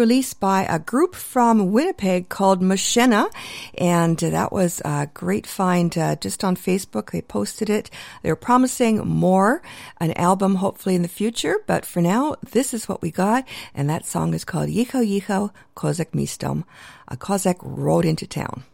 and a new release by a group from Winnipeg called Mashena. And that was a great find uh, just on Facebook. They posted it. They're promising more, an album hopefully in the future. But for now, this is what we got. And that song is called Yicho Yicho Kozak Mistom. A Kozak rode into town.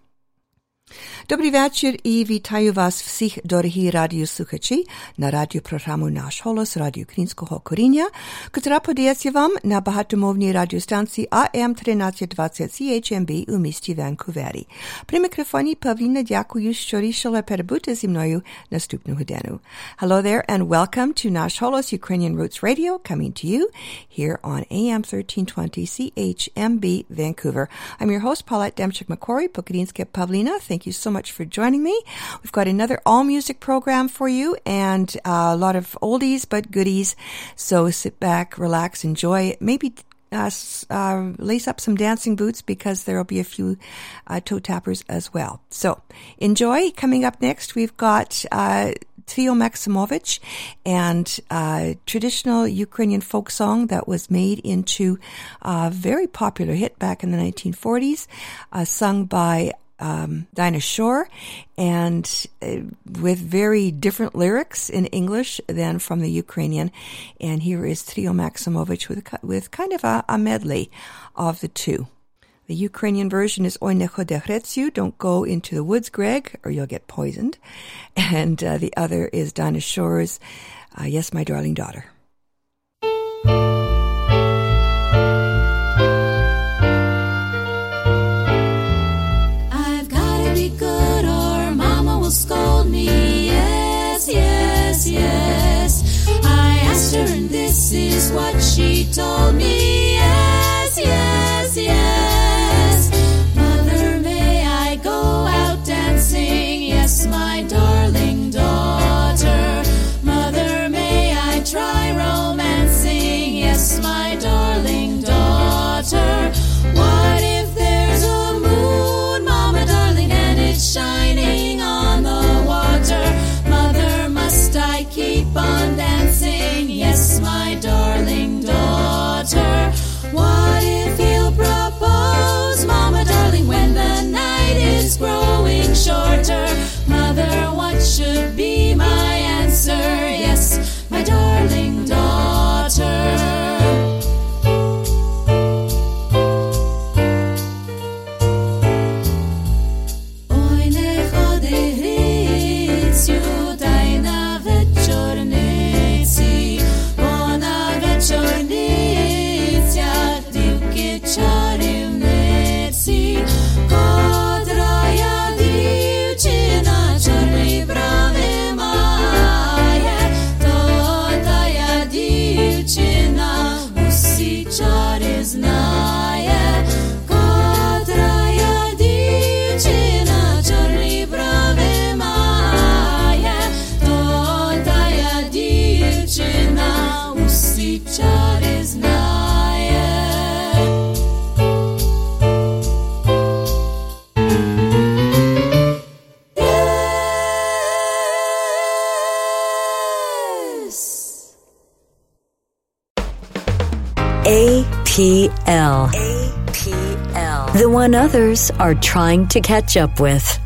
Dobry večer i vitaju vas vsih dorihi radio sluhači na radio programu Naš holos Radio Kninskog korinja, katera podjecije vam na bahatomovni radiostanci AM 1320 CHMB u misti Vancouveri. Pri mikrofoni Pavlina Djakuju što rišala nastupnu hodenu. Hello there and welcome to Naš holos Ukrainian Roots Radio coming to you here on AM 1320 CHMB Vancouver. I'm your host Paulette Demchik-McCory, Pokrinska Pavlina. Thank you so much for joining me. We've got another all music program for you and uh, a lot of oldies but goodies. So sit back, relax, enjoy. Maybe uh, uh, lace up some dancing boots because there will be a few uh, toe tappers as well. So enjoy. Coming up next, we've got uh, Maximovich and uh, traditional Ukrainian folk song that was made into a very popular hit back in the 1940s, uh, sung by um, Dinah Shore, and uh, with very different lyrics in English than from the Ukrainian. And here is Trio Maximovich with, with kind of a, a medley of the two. The Ukrainian version is Oi necho don't go into the woods, Greg, or you'll get poisoned. And uh, the other is Dinah Shore's uh, Yes, My Darling Daughter. This is what she told me. Yes, yes, yes. What Others are trying to catch up with.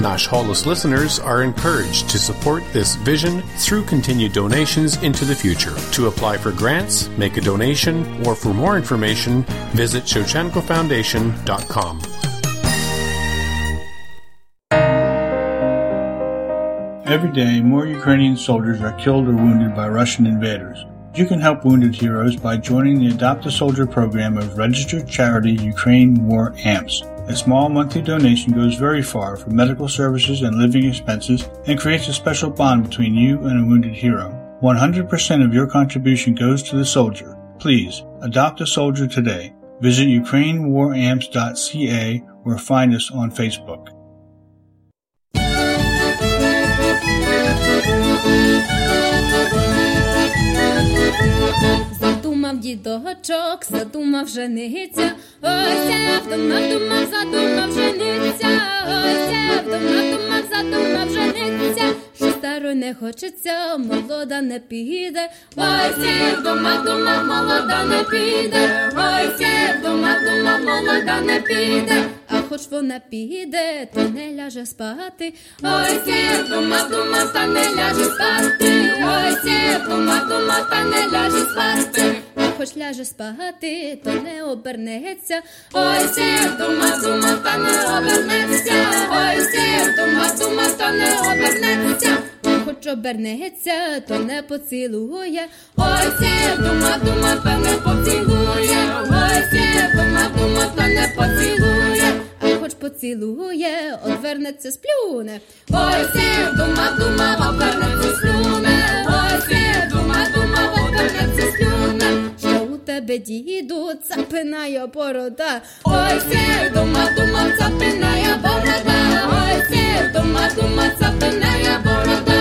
Nash Holos listeners are encouraged to support this vision through continued donations into the future. To apply for grants, make a donation, or for more information, visit ShevchenkoFoundation.com. Every day, more Ukrainian soldiers are killed or wounded by Russian invaders. You can help wounded heroes by joining the Adopt a Soldier program of registered charity Ukraine War AMPS. A small monthly donation goes very far for medical services and living expenses and creates a special bond between you and a wounded hero. 100% of your contribution goes to the soldier. Please, adopt a soldier today. Visit ukrainewaramps.ca or find us on Facebook. Дідочок, задумав жениться, ось я вдумав, думав, задумав жениться, ось я вдумав, думав, задумав жениться, що старої не хочеться, молода не піде, ось я вдумав, думав, молода не піде, ось я вдумав, думав, молода не піде, а хоч вона піде, то не ляже спати, ось я вдумав, думав, та не ляже спати, ось я вдумав, думав, та не ляже спати. Хоч ляже спати, то не обернеться. Ой, думав, думав, та не обернеться. Ой, сів, думав, думав, та не обернеться. Хоч обернеться, то не поцілує. Ой, думав, думав, та не поцілує. Ой, сів, думав, думав, та не поцілує. Хоч поцілує, одвернеться, сплюне. Ой, сів, думав, думав, обернеться, сплюне. Ой, сів, думав, думав, обернеться, сплюне тебе діду, цапиная борода. Ой, сир, дума, дума, цапиная борода. Ой, сир, дума, дума, цапиная борода.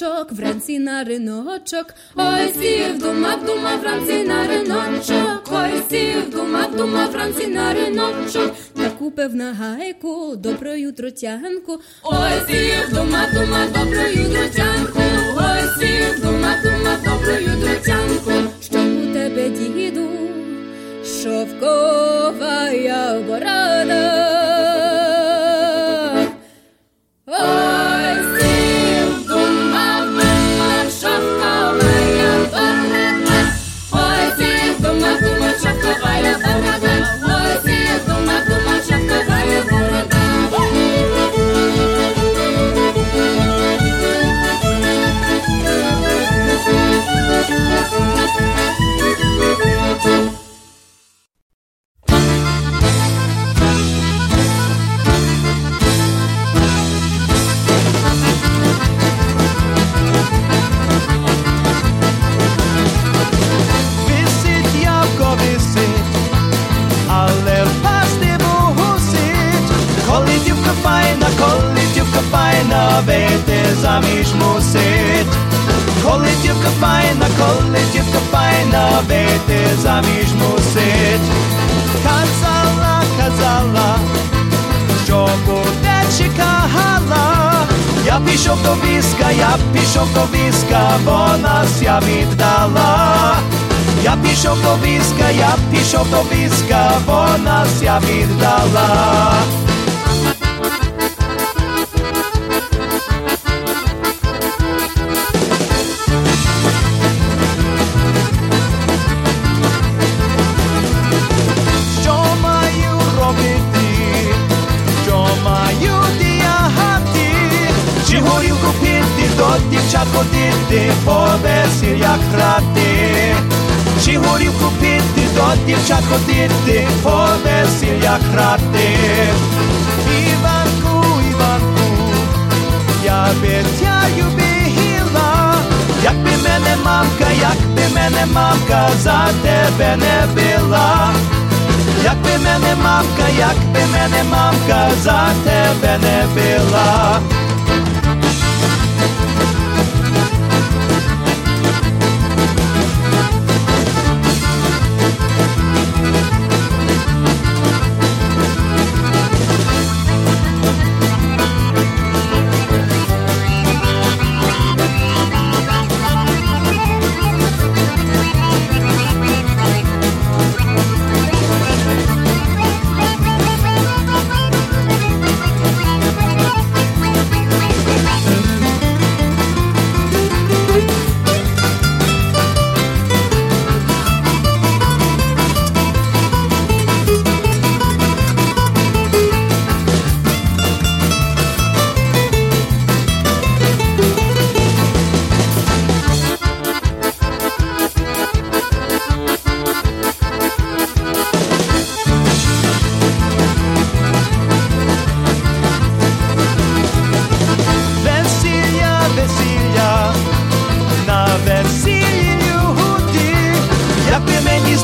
Дідочок вранці на риночок, ой сів, думав, думав вранці на риночок, ой сів, думав, думав вранці на риночок, та купив на гайку доброю тротянку, ой сів, думав, думав доброю тротянку, ой сів, думав, думав доброю тротянку, що у тебе, діду, шовкова я борода. Вийти заміж мусить. Коли дівка файна, коли дівка файна, вийти заміж мусить. Казала, казала, що буде чекала. Я пішов до війська, я пішов до війська, бо нас я віддала. Я пішов до війська, я пішов до війська, бо нас я віддала. Ходити, по весіллях грати. Іванку, Іванку, я обіцяю бігіла, якби мене мамка, якби мене мамка за тебе не била. Якби мене мамка, якби мене мамка за тебе не била.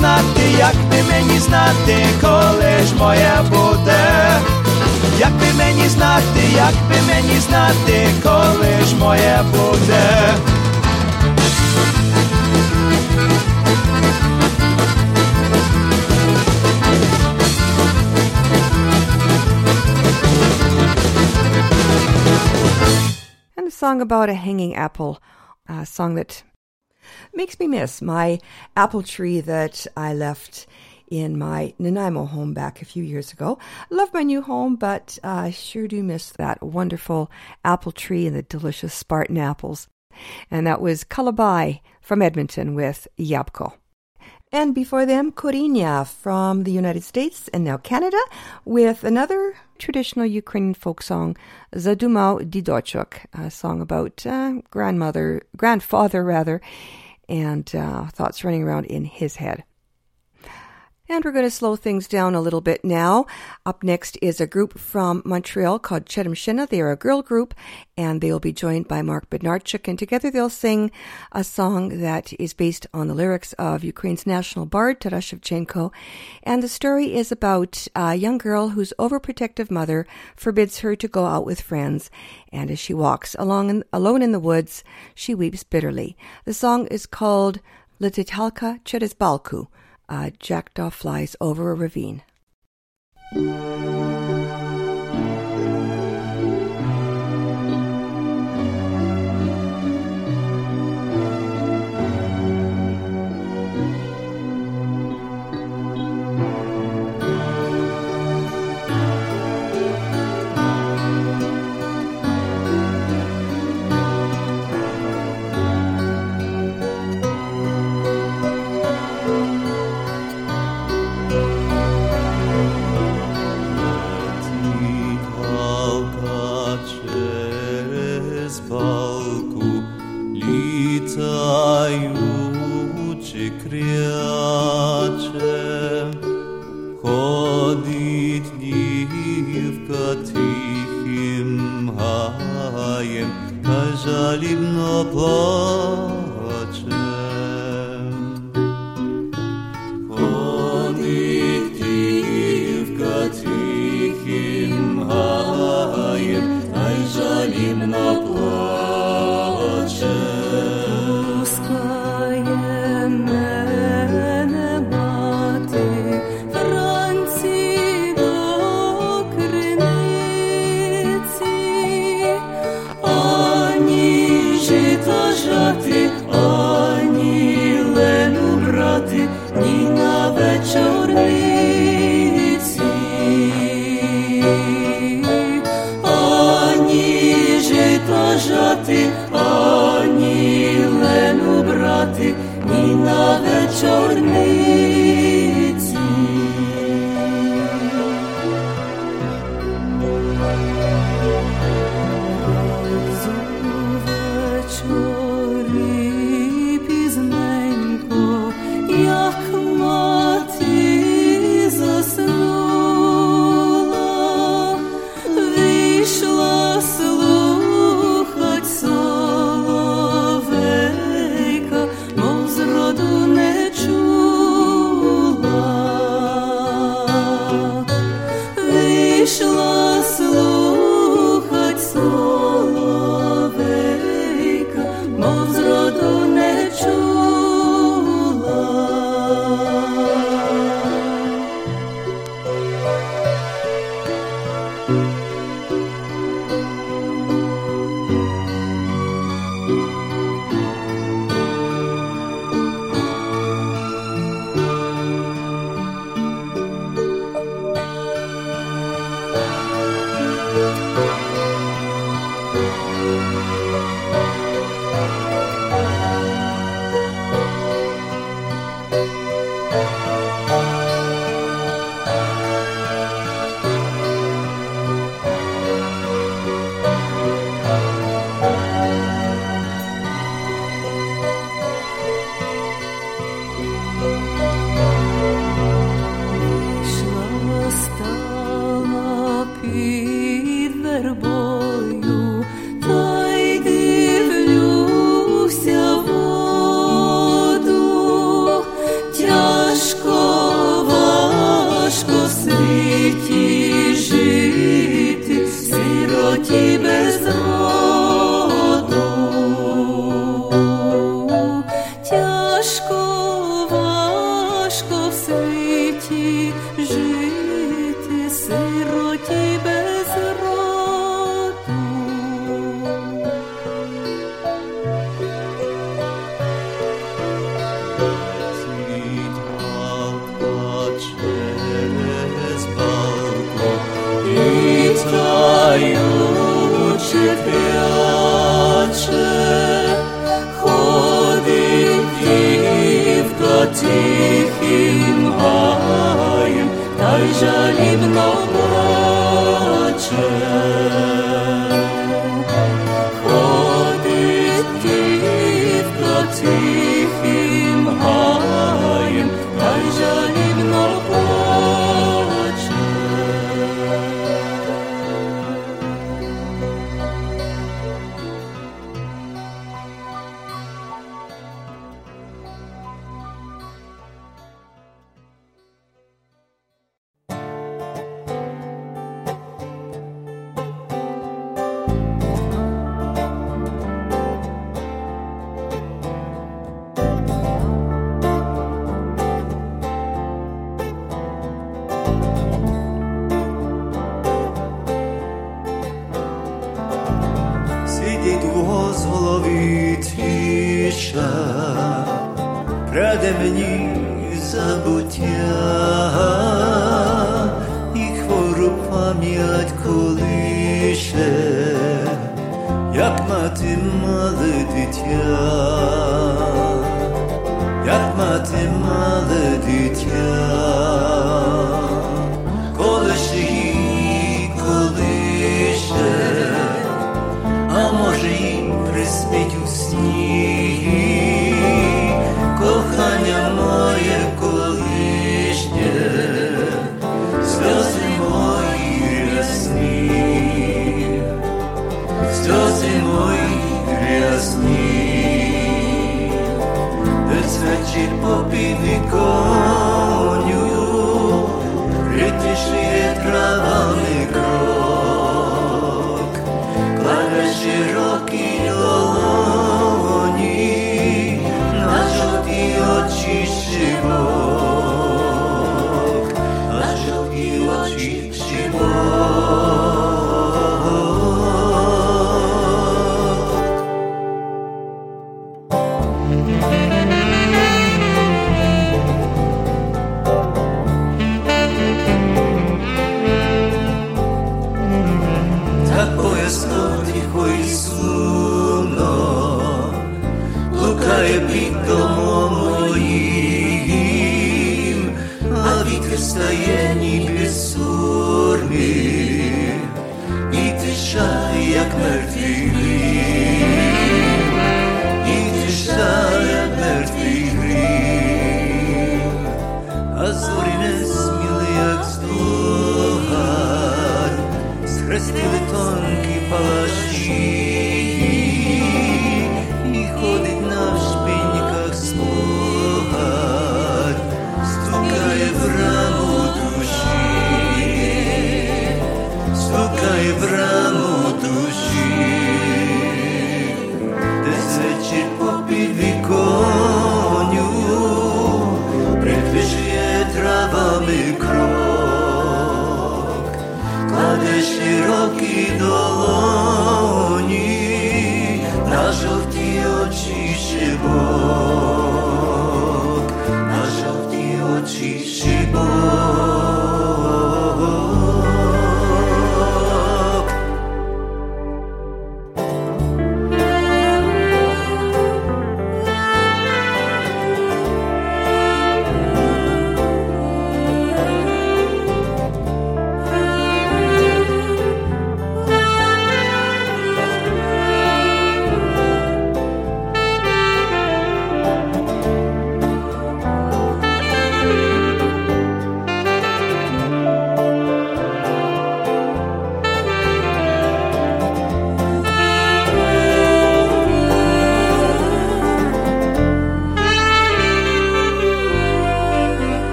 знати, як би мені знати, коли ж моє буде, як би мені знати, як би мені знати, коли ж моє буде. And a song about a hanging apple, a song that makes me miss my apple tree that I left in my Nanaimo home back a few years ago. Love my new home, but I sure do miss that wonderful apple tree and the delicious Spartan apples. And that was Kalabai from Edmonton with Yabko. And before them, Korinia from the United States and now Canada with another traditional Ukrainian folk song, Zadumau Didochuk, a song about uh, grandmother, grandfather rather, and uh, thoughts running around in his head. And we're going to slow things down a little bit now. Up next is a group from Montreal called Chedemshina. They are a girl group, and they will be joined by Mark Bednarchuk, and together they'll sing a song that is based on the lyrics of Ukraine's national bard, Taras Shevchenko. And the story is about a young girl whose overprotective mother forbids her to go out with friends, and as she walks along in, alone in the woods, she weeps bitterly. The song is called Letitalka Chedesbalku a jackdaw flies over a ravine.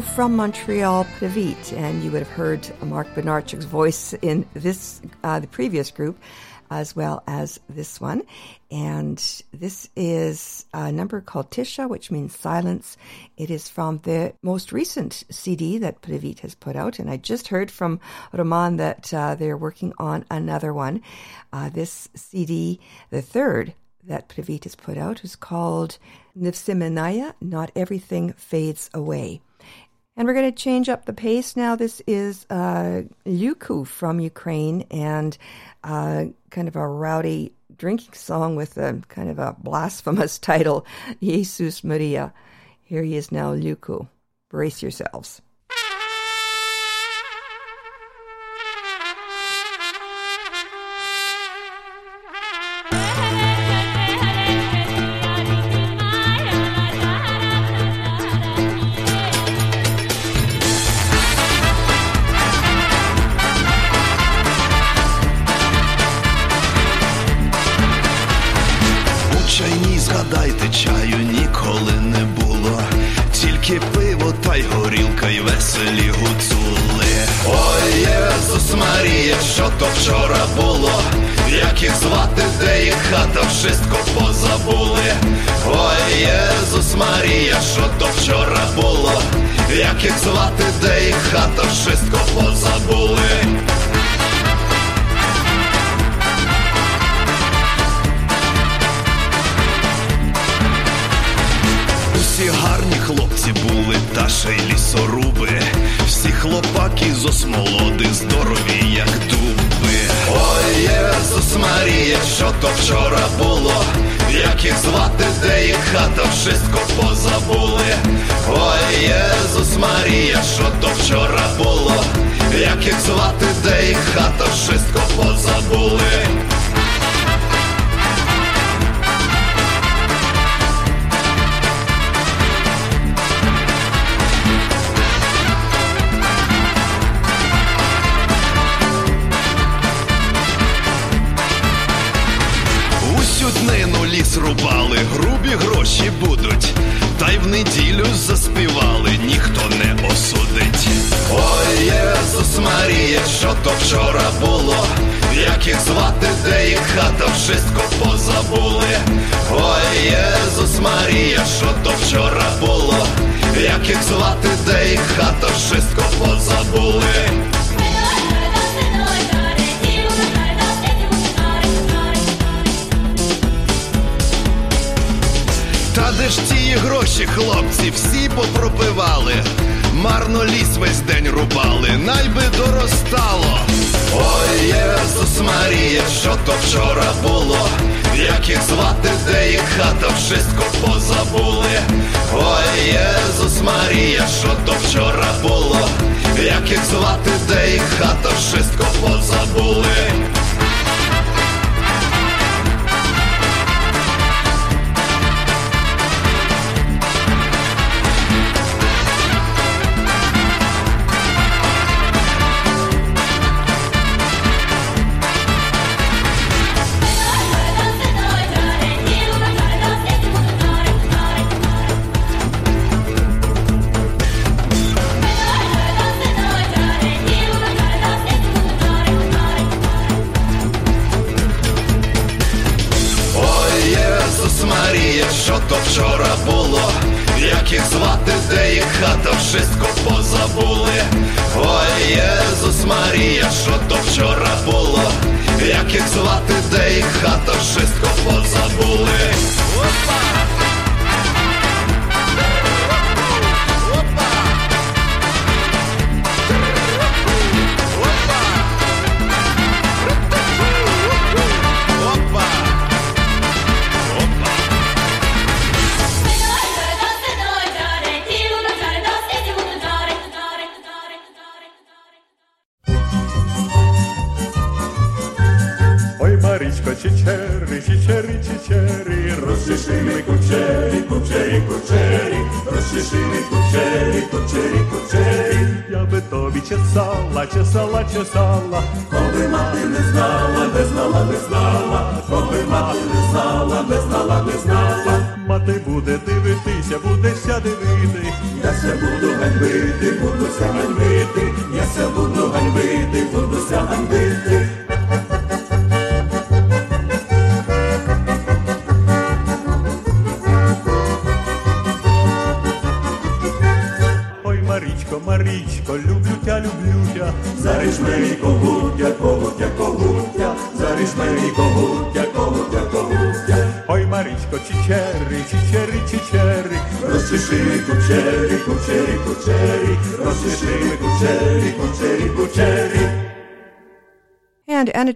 From Montreal, Pavit, and you would have heard Mark Benarchik's voice in this, uh, the previous group, as well as this one. And this is a number called Tisha, which means silence. It is from the most recent CD that Pavit has put out, and I just heard from Roman that uh, they're working on another one. Uh, this CD, the third that Pravit has put out is called Nivsimanaya, Not Everything Fades Away. And we're going to change up the pace now. This is uh, Lyuku from Ukraine and uh, kind of a rowdy drinking song with a kind of a blasphemous title, Jesus Maria. Here he is now, Lyuku. Brace yourselves. знаєш, що то вчора було, як їх звати, де їх хата, всього позабули. Ой, Єзус Марія, що то вчора було, як їх звати, де їх хата, Вшистко позабули. Ж ті гроші, хлопці, всі попропивали. Марно ліс весь день рубали, най би доростало. Ой, Єсус Марія, що то вчора було, як їх звати, де їх хата, вшистко позабули. Ой, Єсус Марія, що то вчора було, як їх звати, де їх хата, вшистко позабули.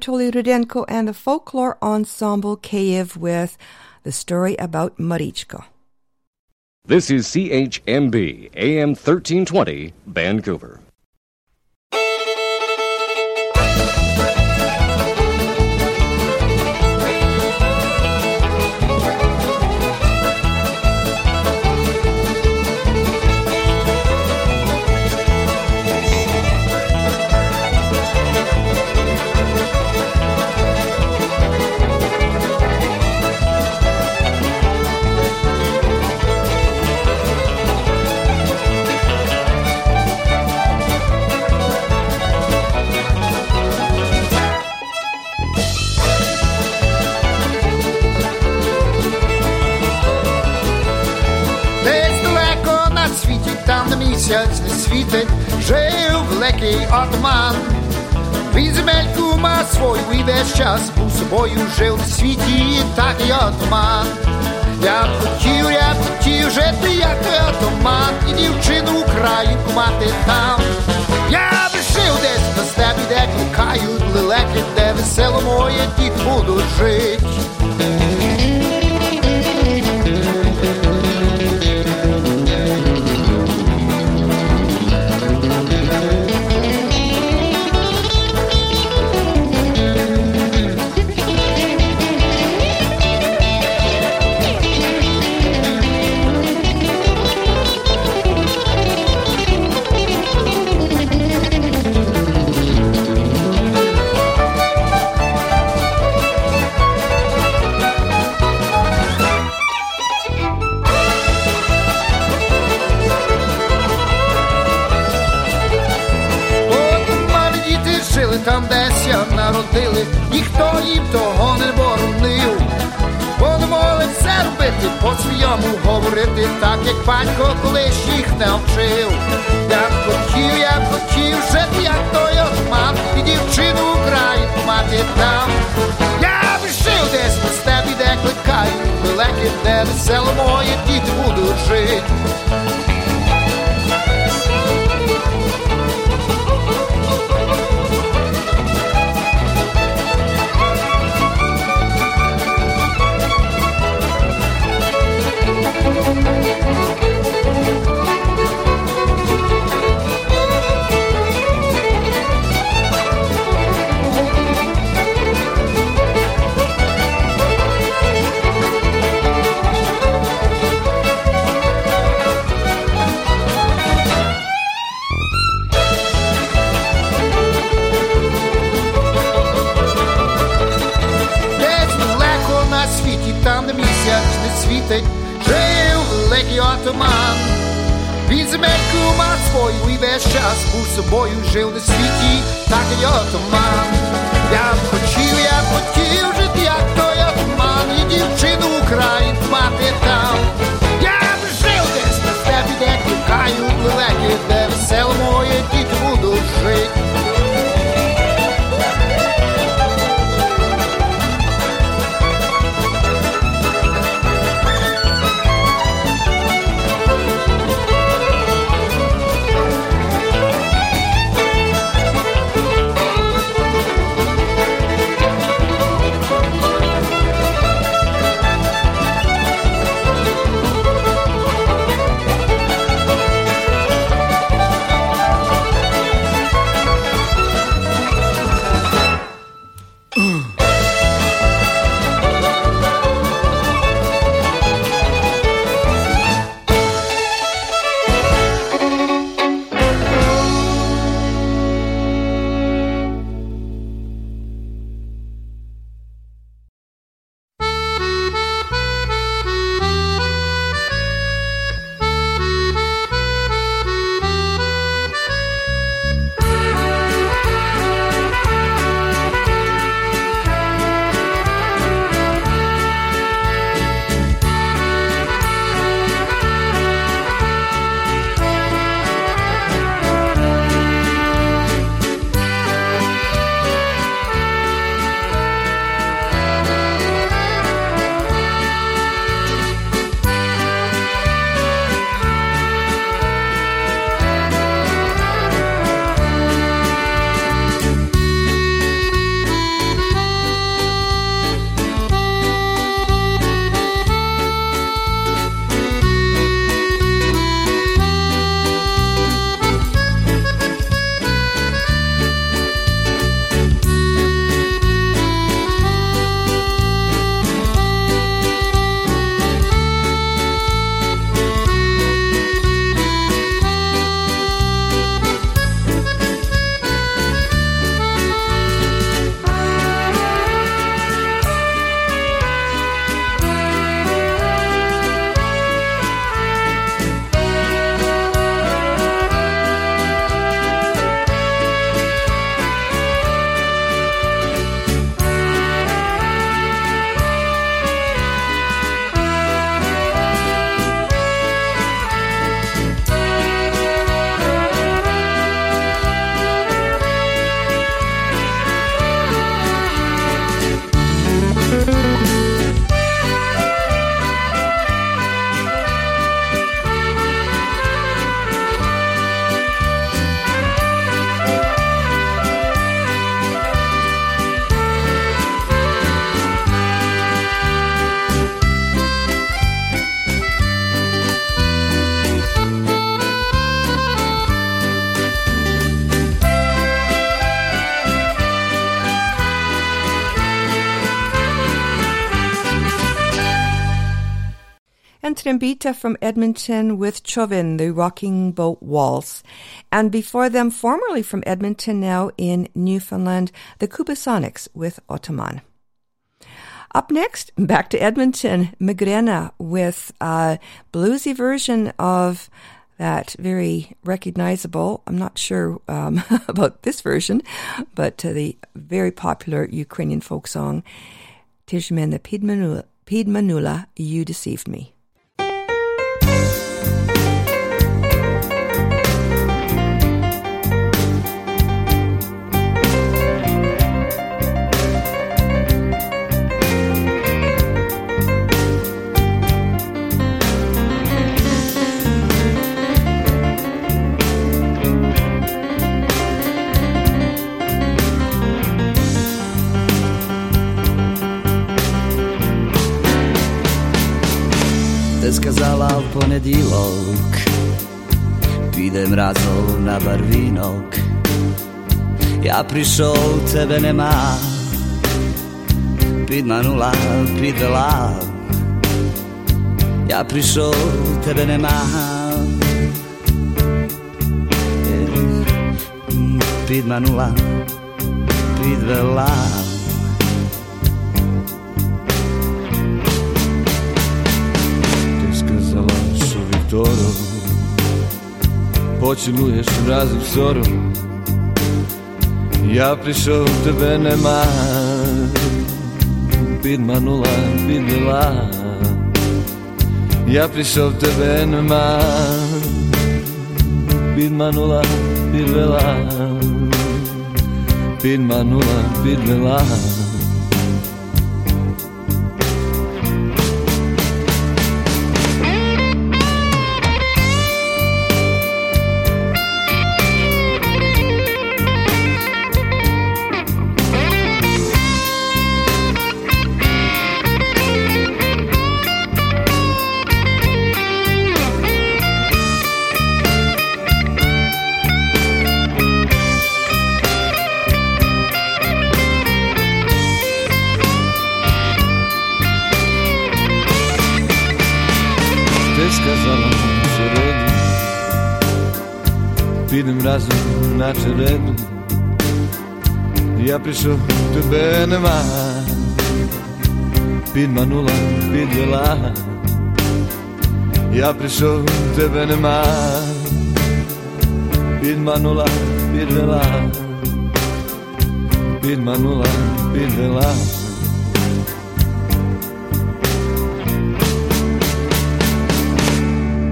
Anatoly Rudenko and the Folklore Ensemble Kyiv with the story about Marichko. This is CHMB, AM 1320, Vancouver. Жив великий. Він земельку ма свою і весь час був собою жив на світі, так і отаман. Я хотів, я хотів жити, як той і дівчину українку мати там. Я жив десь на степі, де кликають лелеки, де весело моє діти будуть жить. По-своєму говорити, так як батько колись їх не вчив. Я б хотів, я б хотів жити, як той отман, і дівчину українку мати там. Я б жив десь на степі, де кликають далекі, де весело моє діти будуть жити. Отаман. Він земельку свою і весь час був собою жив на світі, так і отаман. Я б хотів, я б хотів жити, як той отаман, і дівчину Україн мати там. Я б жив десь на степі, де кукаю плеки, де весело моє Trembita from Edmonton with Chauvin, the Rocking Boat Waltz. And before them, formerly from Edmonton, now in Newfoundland, the Kubasonics with Otaman. Up next, back to Edmonton, Migrena with a bluesy version of that very recognizable, I'm not sure um, about this version, but uh, the very popular Ukrainian folk song, Tijmen Pidmanula, Pidmanula, You Deceived Me. te skazala w poniedziałek Idem razem na barwinok Ja prišol, tebe nemá Pidma nula, pidela. Ja prišol, tebe nemá Pidma nula, pidela поцілуєш раз і в сором. Я прийшов, тебе нема, підманула, підвела. Я прийшов, тебе нема, підманула, підвела, підманула, підвела. разом на череду. Я прийшов, тебе нема, підманула, підвела. Я прийшов, тебе нема, підманула, підвела, підманула, підвела.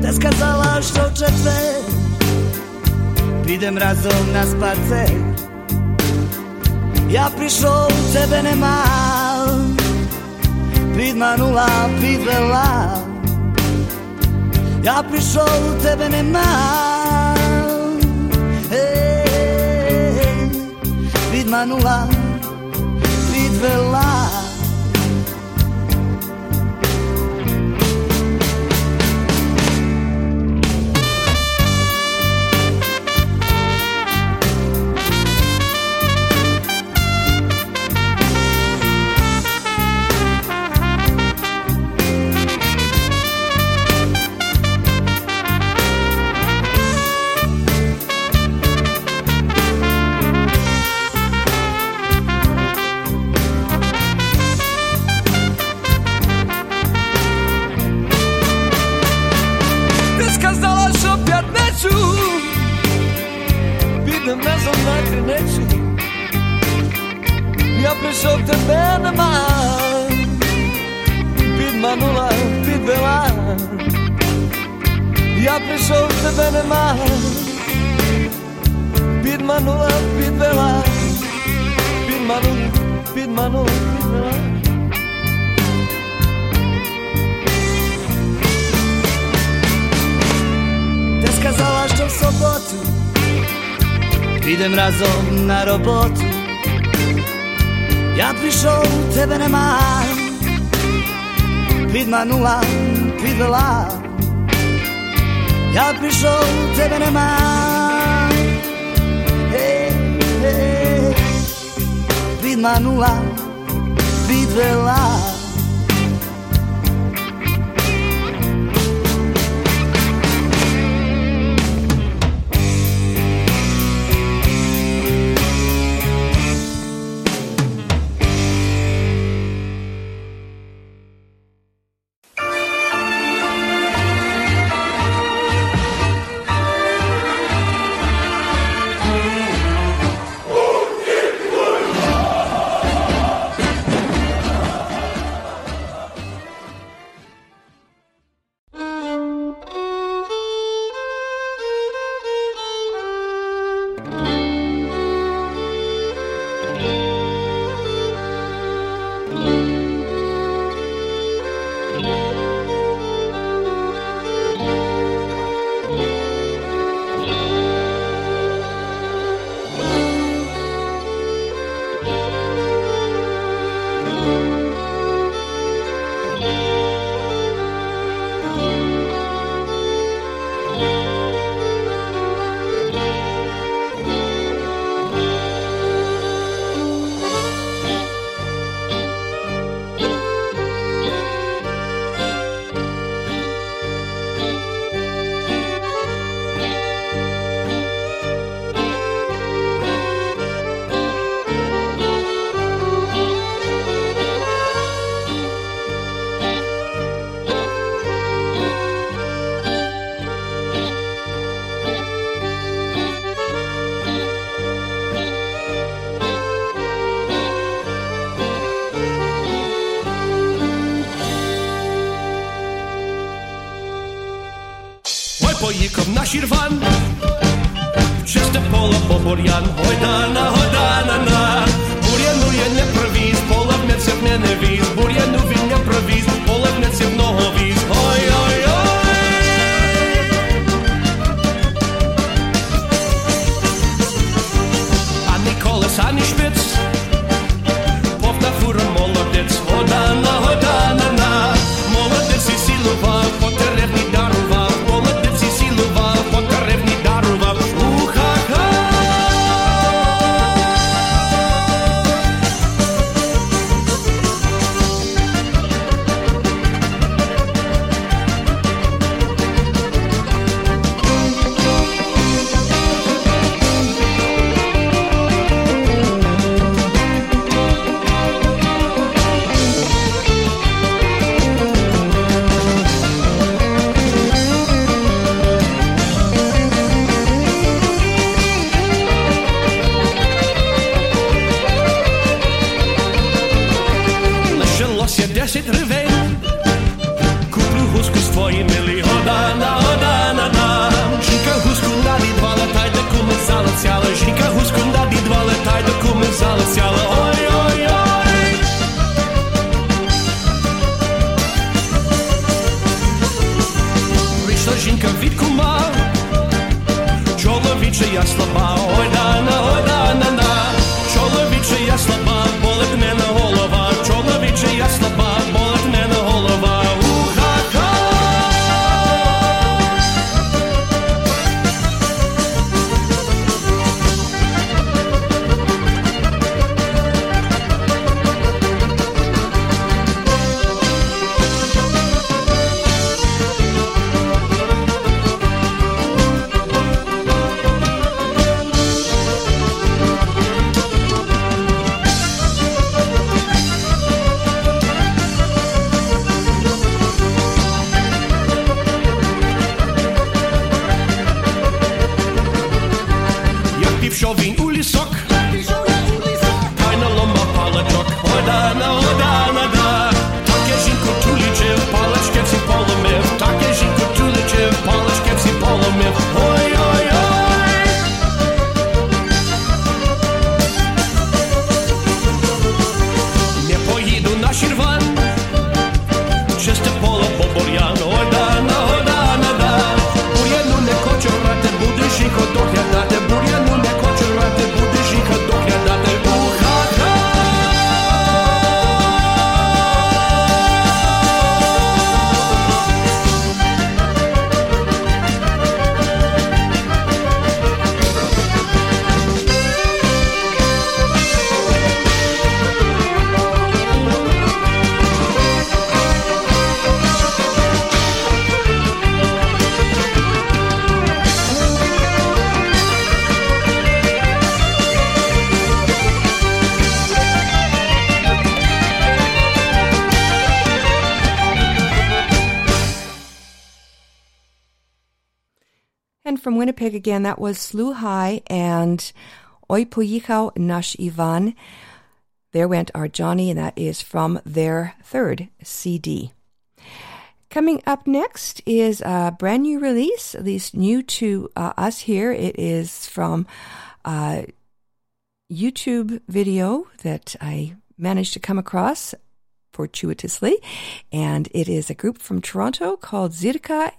Та сказала, що в четвер підем idem razom na spacer Ja prišol, tebe nemám Pridmanula, pridvela Ja prišol, tebe nemám Hey, pridmanula, pridvela zochten ben me aan. Bied Manula, bied wel aan. Ja, zochten ben me aan. Bied Manula, bied wel aan. Bied Manula, bied Manula, bied skazałaś to w sobotu Idę razem na roboty Ja prišel tebe nemám. Pridma nula, pridela Ja prišel tebe nemám. Hey, hey. Pridma nula, pridela Florian, heute an der Heute. Winnipeg again. That was Slew High and Oi Nash Ivan. There went our Johnny, and that is from their third CD. Coming up next is a brand new release, at least new to uh, us here. It is from a YouTube video that I managed to come across fortuitously. And it is a group from Toronto called Zirka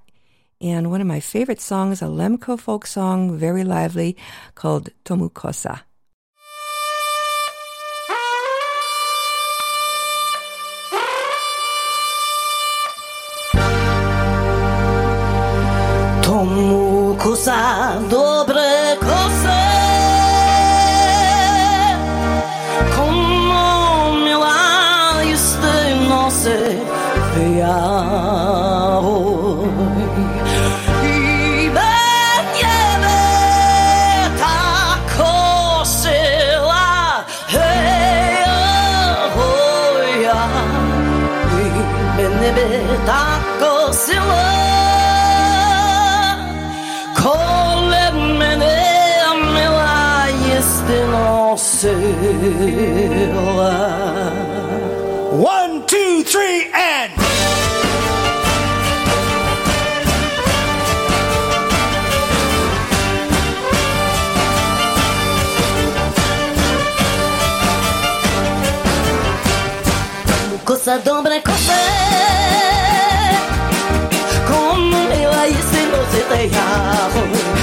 and one of my favorite songs, a Lemko folk song, very lively, called Tomukosa. Tomukosa, cosa d'ombra é cos'è Como eu hice no se tem llamo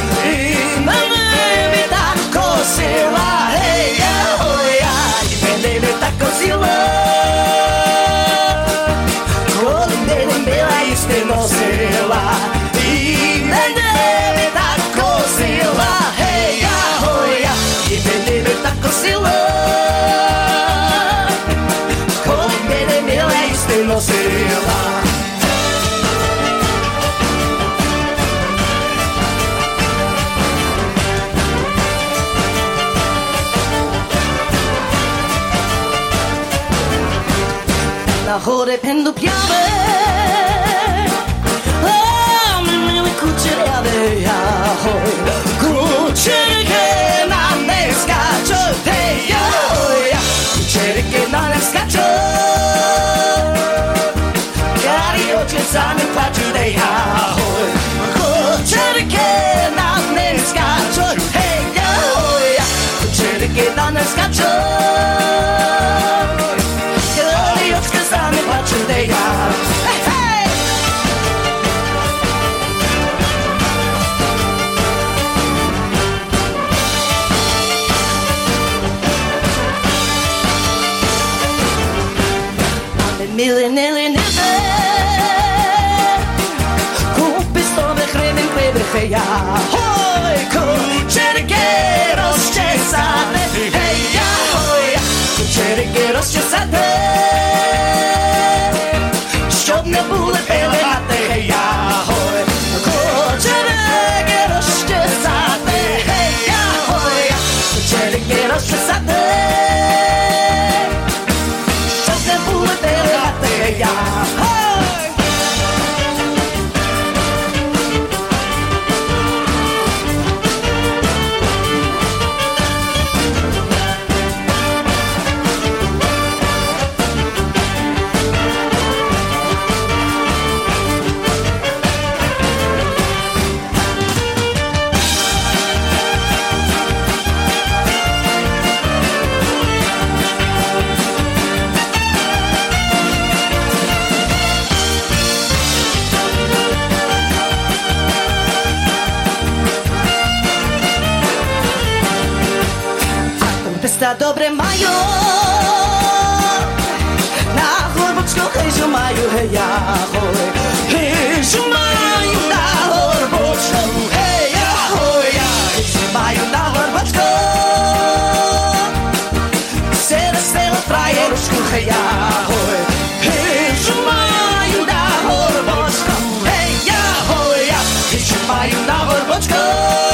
la hore pendu piave Ah, mi ja hoj Kućere ke na ne skaču Te ja hoj ja Kućere ne skaču Kari oči Te ja Hey! Mili, nili, nili Kupi stove hremen krebehe ja Hoj, kućerke Just at the Христа добре маю, на горбочку хижу маю, гей я гой, хижу маю на горбочку, гей я гой, я хижу маю на горбочку, все весело фраєрушку, гей я гой, на горбочку, гей я гой, я хижу на горбочку.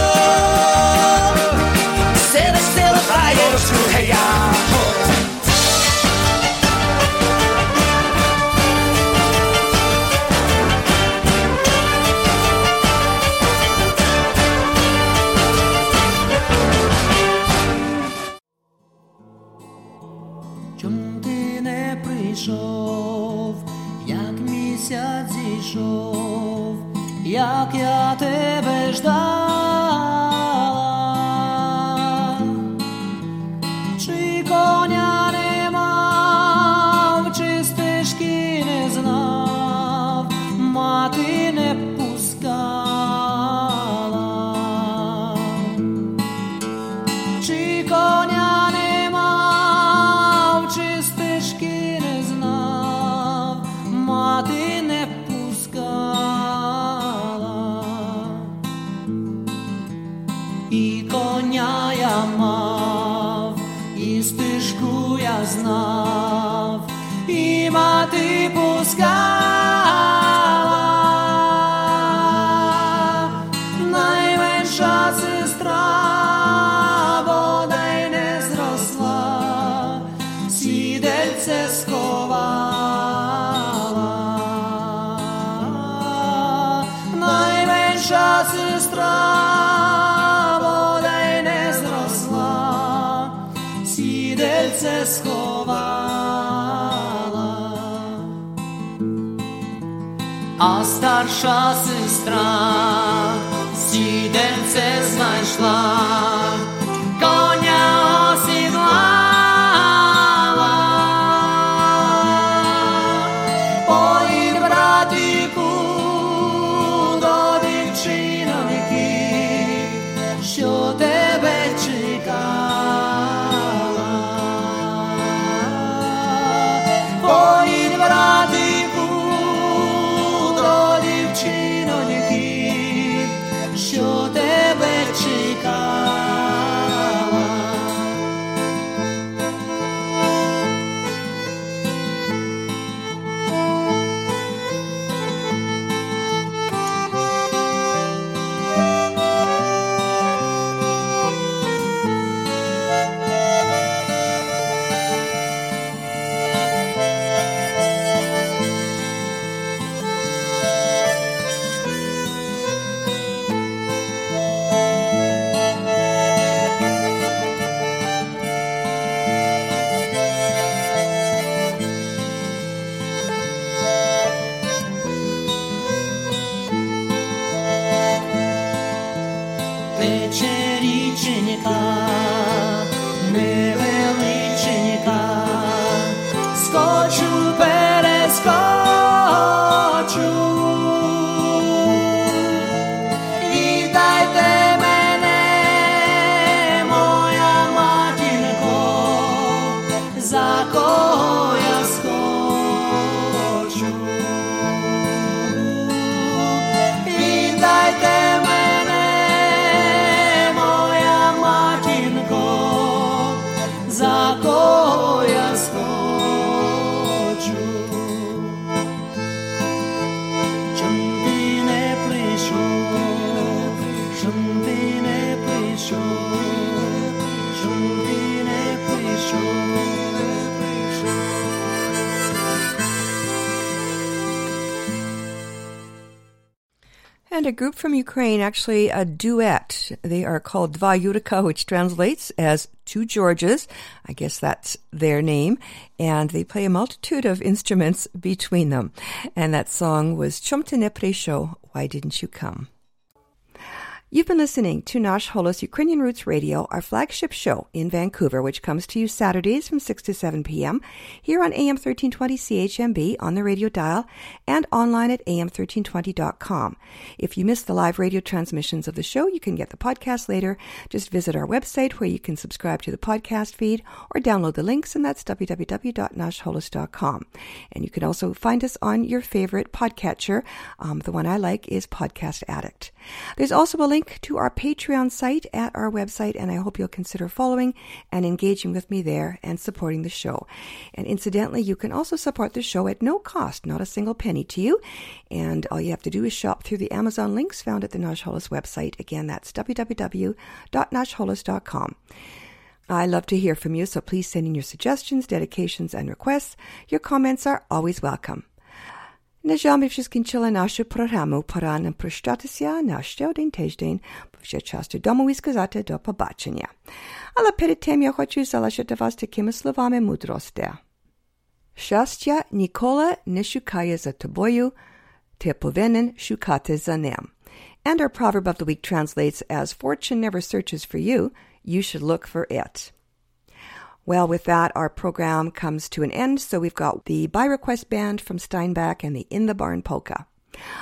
Krishna. A group from Ukraine, actually a duet. They are called Dva Yurika, which translates as Two Georges. I guess that's their name. And they play a multitude of instruments between them. And that song was Chum te ne Why Didn't You Come? You've been listening to Nash Holos Ukrainian Roots Radio, our flagship show in Vancouver, which comes to you Saturdays from 6 to 7 p.m. here on AM 1320 CHMB on the radio dial and online at am1320.com. If you missed the live radio transmissions of the show, you can get the podcast later. Just visit our website where you can subscribe to the podcast feed or download the links, and that's www.nashholos.com. And you can also find us on your favorite podcatcher. Um, the one I like is Podcast Addict. There's also a link link to our Patreon site at our website, and I hope you'll consider following and engaging with me there and supporting the show. And incidentally, you can also support the show at no cost, not a single penny to you. And all you have to do is shop through the Amazon links found at the Nash Holos website. Again, that's www.nashholos.com. I love to hear from you, so please send in your suggestions, dedications, and requests. Your comments are always welcome. Нажами вже скінчила нашу програму. Пора нам прощатися на ще один тиждень. Вже час додому і сказати до побачення. Але перед тим я хочу залишити вас такими словами мудрості. Щастя ніколи не шукає за тобою, ти повинен шукати за ним. And our proverb of the week translates as Fortune never searches for you, you should look for it. Well, with that, our program comes to an end. So we've got the By Request Band from Steinbach and the In the Barn Polka.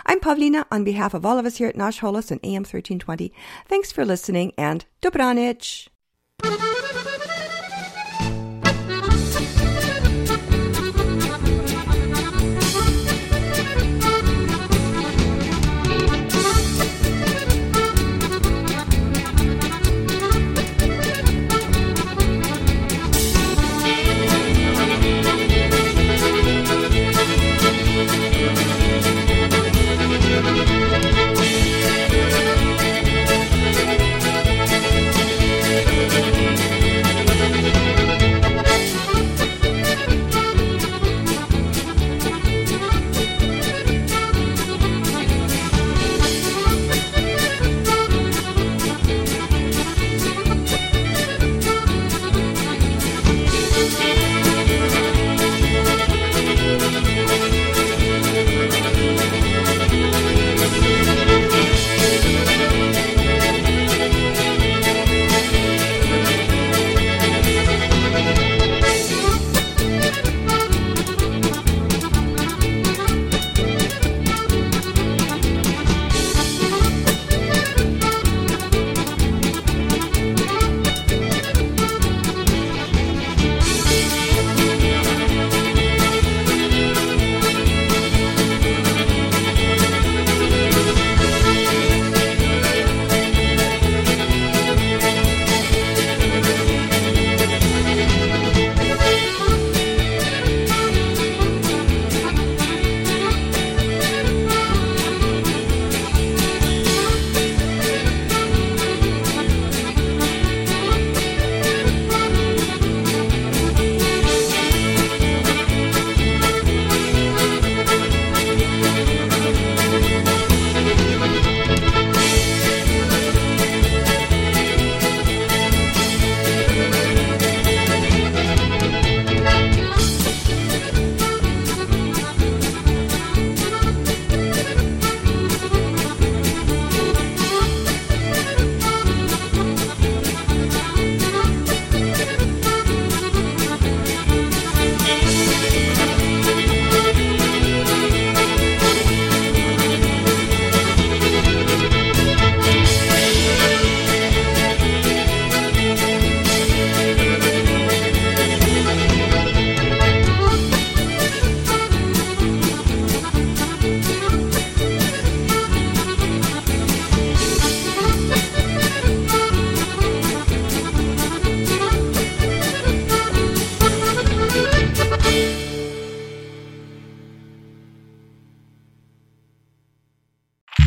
I'm Pavlina on behalf of all of us here at Nash Holos and AM 1320. Thanks for listening and Dobranich!